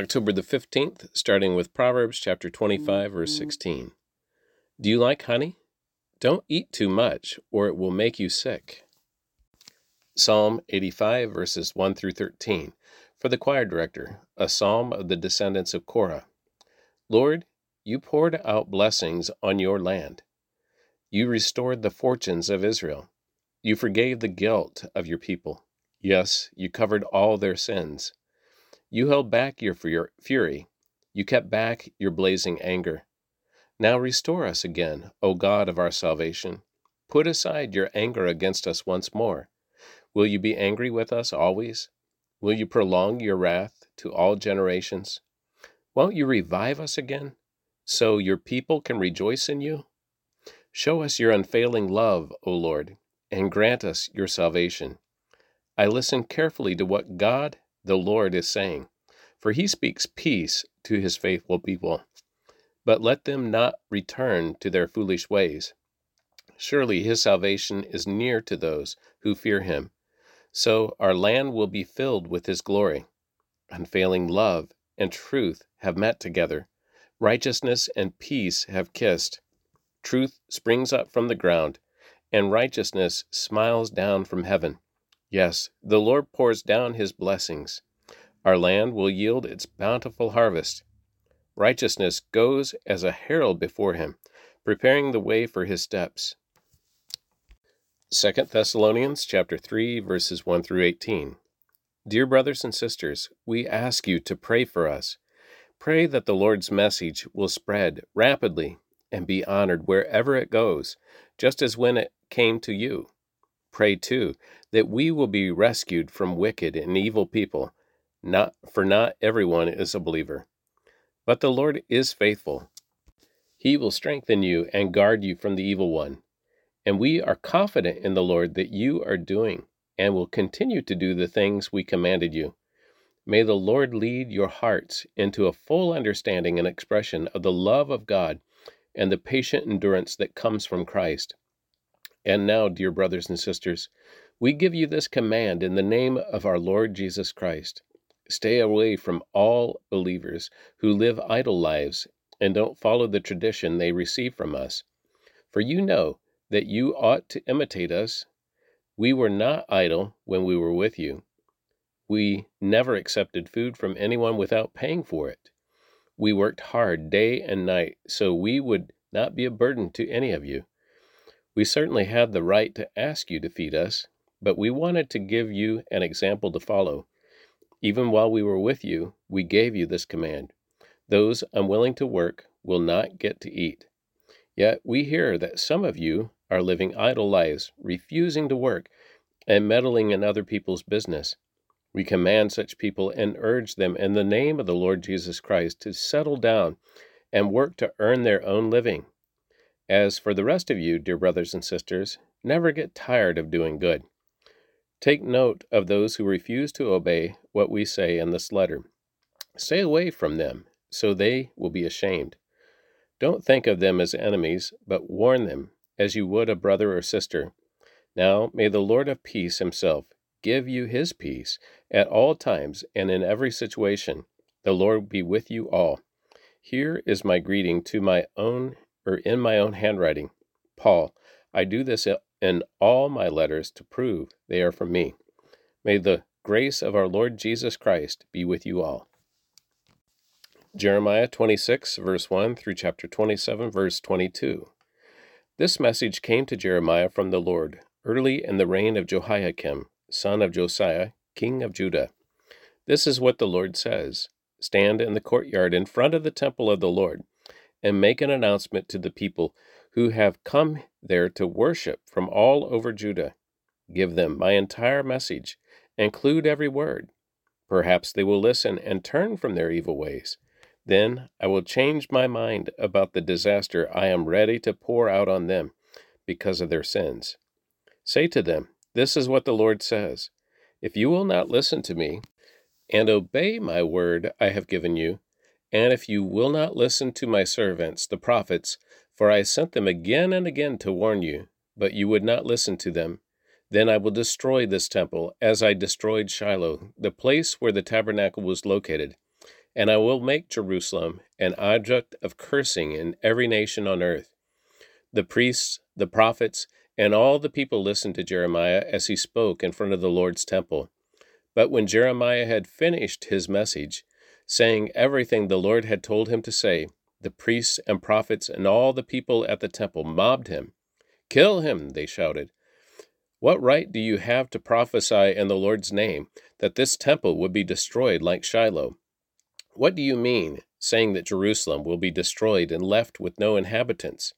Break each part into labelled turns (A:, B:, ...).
A: October the 15th, starting with Proverbs chapter 25, verse mm-hmm. 16. Do you like honey? Don't eat too much, or it will make you sick. Psalm 85, verses 1 through 13. For the choir director, a psalm of the descendants of Korah. Lord, you poured out blessings on your land. You restored the fortunes of Israel. You forgave the guilt of your people. Yes, you covered all their sins. You held back your fury. You kept back your blazing anger. Now restore us again, O God of our salvation. Put aside your anger against us once more. Will you be angry with us always? Will you prolong your wrath to all generations? Won't you revive us again, so your people can rejoice in you? Show us your unfailing love, O Lord, and grant us your salvation. I listen carefully to what God the Lord is saying. For he speaks peace to his faithful people. But let them not return to their foolish ways. Surely his salvation is near to those who fear him. So our land will be filled with his glory. Unfailing love and truth have met together. Righteousness and peace have kissed. Truth springs up from the ground, and righteousness smiles down from heaven. Yes, the Lord pours down his blessings. Our land will yield its bountiful harvest. Righteousness goes as a herald before him, preparing the way for his steps. 2 Thessalonians chapter 3 verses 1 through 18. Dear brothers and sisters, we ask you to pray for us. Pray that the Lord's message will spread rapidly and be honored wherever it goes, just as when it came to you. Pray too that we will be rescued from wicked and evil people, not for not everyone is a believer. But the Lord is faithful. He will strengthen you and guard you from the evil one. And we are confident in the Lord that you are doing and will continue to do the things we commanded you. May the Lord lead your hearts into a full understanding and expression of the love of God and the patient endurance that comes from Christ. And now, dear brothers and sisters, we give you this command in the name of our Lord Jesus Christ. Stay away from all believers who live idle lives and don't follow the tradition they receive from us. For you know that you ought to imitate us. We were not idle when we were with you. We never accepted food from anyone without paying for it. We worked hard day and night so we would not be a burden to any of you. We certainly had the right to ask you to feed us, but we wanted to give you an example to follow. Even while we were with you, we gave you this command Those unwilling to work will not get to eat. Yet we hear that some of you are living idle lives, refusing to work, and meddling in other people's business. We command such people and urge them in the name of the Lord Jesus Christ to settle down and work to earn their own living. As for the rest of you, dear brothers and sisters, never get tired of doing good. Take note of those who refuse to obey what we say in this letter. Stay away from them, so they will be ashamed. Don't think of them as enemies, but warn them as you would a brother or sister. Now may the Lord of peace himself give you his peace at all times and in every situation. The Lord be with you all. Here is my greeting to my own or in my own handwriting. Paul, I do this in all my letters to prove they are from me. May the grace of our Lord Jesus Christ be with you all. Jeremiah 26, verse 1 through chapter 27, verse 22. This message came to Jeremiah from the Lord early in the reign of Jehoiakim, son of Josiah, king of Judah. This is what the Lord says Stand in the courtyard in front of the temple of the Lord and make an announcement to the people who have come there to worship from all over Judah. Give them my entire message, include every word. Perhaps they will listen and turn from their evil ways. Then I will change my mind about the disaster I am ready to pour out on them because of their sins. Say to them, This is what the Lord says If you will not listen to me and obey my word I have given you, and if you will not listen to my servants, the prophets, for I sent them again and again to warn you, but you would not listen to them, then I will destroy this temple as I destroyed Shiloh, the place where the tabernacle was located, and I will make Jerusalem an object of cursing in every nation on earth. The priests, the prophets, and all the people listened to Jeremiah as he spoke in front of the Lord's temple. But when Jeremiah had finished his message, saying everything the Lord had told him to say, the priests and prophets and all the people at the temple mobbed him. Kill him, they shouted. What right do you have to prophesy in the Lord's name that this temple would be destroyed like Shiloh? What do you mean, saying that Jerusalem will be destroyed and left with no inhabitants?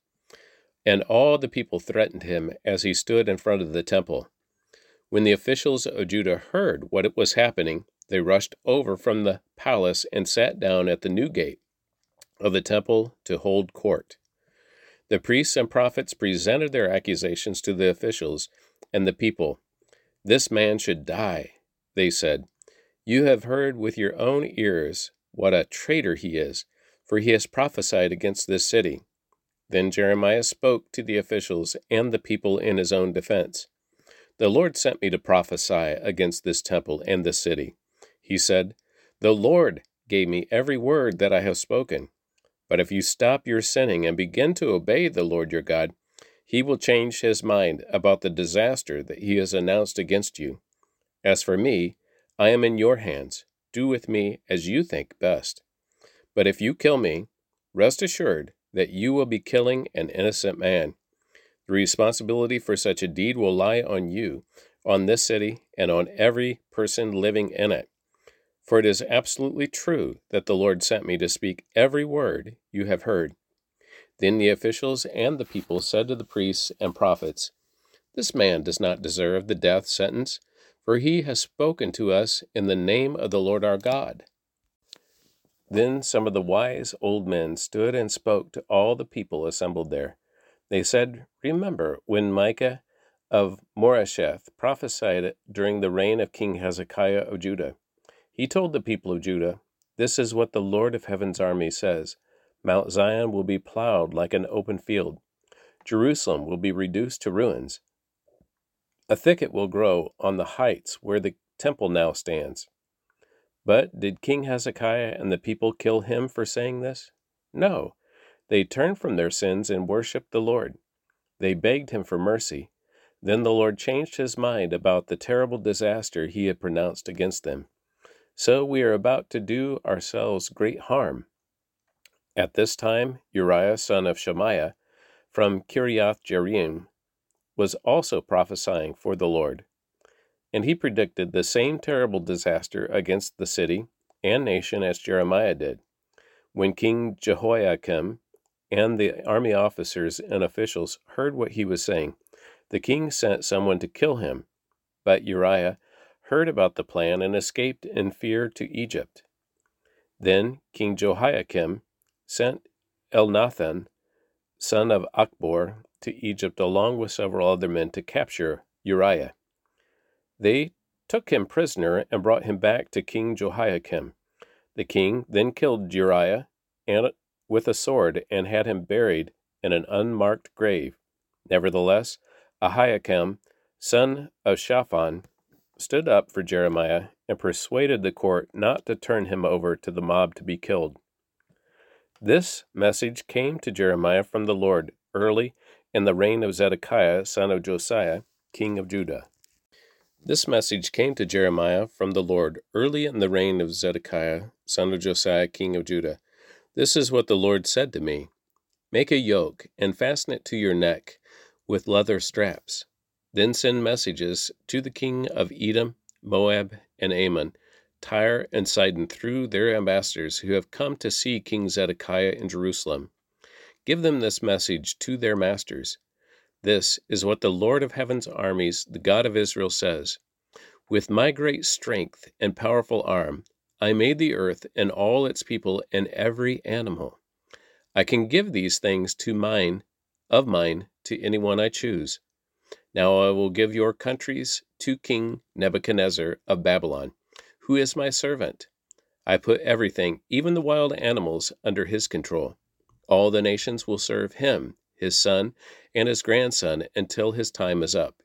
A: And all the people threatened him as he stood in front of the temple. When the officials of Judah heard what was happening, they rushed over from the palace and sat down at the new gate of the temple to hold court. The priests and prophets presented their accusations to the officials and the people. This man should die, they said. You have heard with your own ears what a traitor he is, for he has prophesied against this city. Then Jeremiah spoke to the officials and the people in his own defense. The Lord sent me to prophesy against this temple and this city. He said, The Lord gave me every word that I have spoken. But if you stop your sinning and begin to obey the Lord your God, he will change his mind about the disaster that he has announced against you. As for me, I am in your hands. Do with me as you think best. But if you kill me, rest assured that you will be killing an innocent man. The responsibility for such a deed will lie on you, on this city, and on every person living in it. For it is absolutely true that the Lord sent me to speak every word you have heard. Then the officials and the people said to the priests and prophets, This man does not deserve the death sentence for he has spoken to us in the name of the Lord our God. Then some of the wise old men stood and spoke to all the people assembled there. They said, Remember when Micah of Moresheth prophesied during the reign of King Hezekiah of Judah. He told the people of Judah, This is what the Lord of heaven's army says Mount Zion will be plowed like an open field, Jerusalem will be reduced to ruins a thicket will grow on the heights where the temple now stands. But did King Hezekiah and the people kill him for saying this? No. They turned from their sins and worshiped the Lord. They begged him for mercy. Then the Lord changed his mind about the terrible disaster he had pronounced against them. So we are about to do ourselves great harm. At this time, Uriah son of Shemaiah from Kiriath Jearim was also prophesying for the Lord. And he predicted the same terrible disaster against the city and nation as Jeremiah did. When King Jehoiakim and the army officers and officials heard what he was saying, the king sent someone to kill him. But Uriah heard about the plan and escaped in fear to Egypt. Then King Jehoiakim sent Elnathan, son of Achbor, to Egypt along with several other men to capture Uriah. They took him prisoner and brought him back to King Jehoiakim. The king then killed Uriah and, with a sword and had him buried in an unmarked grave. Nevertheless, Ahikam, son of Shaphan, stood up for Jeremiah and persuaded the court not to turn him over to the mob to be killed. This message came to Jeremiah from the Lord early in the reign of Zedekiah, son of Josiah, king of Judah. This message came to Jeremiah from the Lord early in the reign of Zedekiah, son of Josiah, king of Judah. This is what the Lord said to me Make a yoke and fasten it to your neck with leather straps. Then send messages to the king of Edom, Moab, and Ammon, Tyre, and Sidon through their ambassadors who have come to see King Zedekiah in Jerusalem. Give them this message to their masters. This is what the Lord of heaven's armies, the God of Israel, says With my great strength and powerful arm, I made the earth and all its people and every animal. I can give these things to mine, of mine, to anyone I choose. Now I will give your countries to King Nebuchadnezzar of Babylon, who is my servant. I put everything, even the wild animals, under his control. All the nations will serve him, his son, and his grandson until his time is up.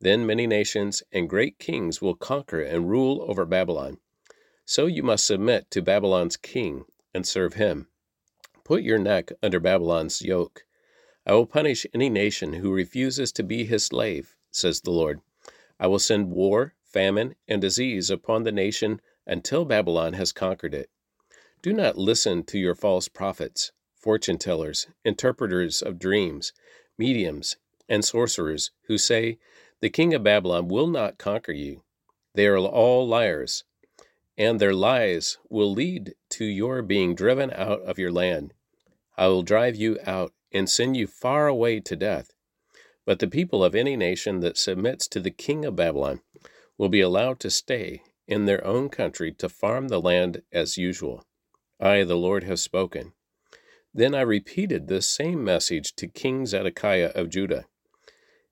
A: Then many nations and great kings will conquer and rule over Babylon. So you must submit to Babylon's king and serve him. Put your neck under Babylon's yoke. I will punish any nation who refuses to be his slave, says the Lord. I will send war, famine, and disease upon the nation until Babylon has conquered it. Do not listen to your false prophets, fortune tellers, interpreters of dreams, mediums, and sorcerers who say, The king of Babylon will not conquer you. They are all liars, and their lies will lead to your being driven out of your land. I will drive you out and send you far away to death. But the people of any nation that submits to the king of Babylon will be allowed to stay in their own country to farm the land as usual. I, the Lord, have spoken. Then I repeated this same message to King Zedekiah of Judah.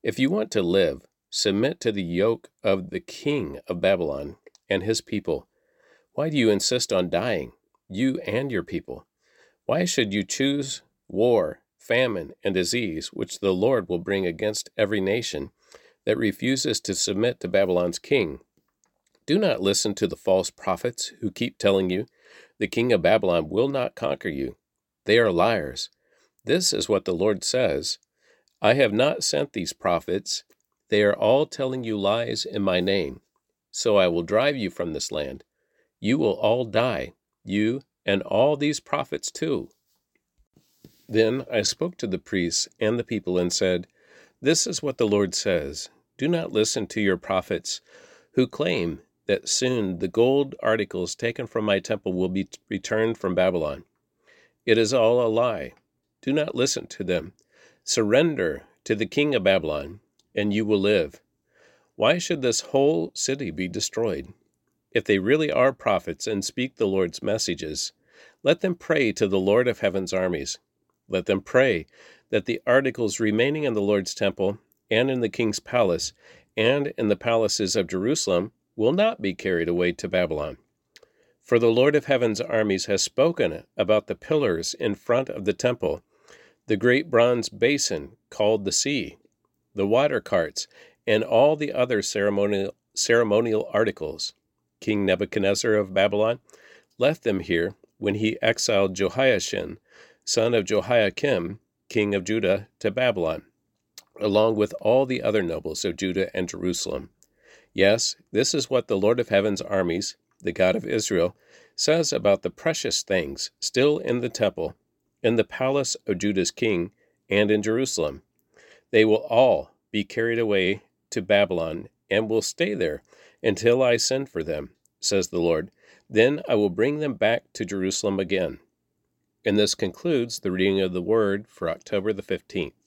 A: If you want to live, submit to the yoke of the king of Babylon and his people. Why do you insist on dying, you and your people? Why should you choose war, famine, and disease, which the Lord will bring against every nation that refuses to submit to Babylon's king? Do not listen to the false prophets who keep telling you, The king of Babylon will not conquer you. They are liars. This is what the Lord says I have not sent these prophets. They are all telling you lies in my name. So I will drive you from this land. You will all die, you and all these prophets too. Then I spoke to the priests and the people and said, This is what the Lord says Do not listen to your prophets who claim that soon the gold articles taken from my temple will be returned from Babylon. It is all a lie. Do not listen to them. Surrender to the king of Babylon, and you will live. Why should this whole city be destroyed? If they really are prophets and speak the Lord's messages, let them pray to the Lord of heaven's armies. Let them pray that the articles remaining in the Lord's temple and in the king's palace and in the palaces of Jerusalem will not be carried away to Babylon. For the Lord of heaven's armies has spoken about the pillars in front of the temple, the great bronze basin called the sea, the water carts, and all the other ceremonial, ceremonial articles. King Nebuchadnezzar of Babylon left them here when he exiled Jehoiachin, son of Jehoiakim, king of Judah, to Babylon, along with all the other nobles of Judah and Jerusalem. Yes, this is what the Lord of Heaven's armies, the God of Israel, says about the precious things still in the temple, in the palace of Judah's king, and in Jerusalem. They will all be carried away to Babylon and will stay there until I send for them, says the Lord. Then I will bring them back to Jerusalem again. And this concludes the reading of the Word for October the 15th.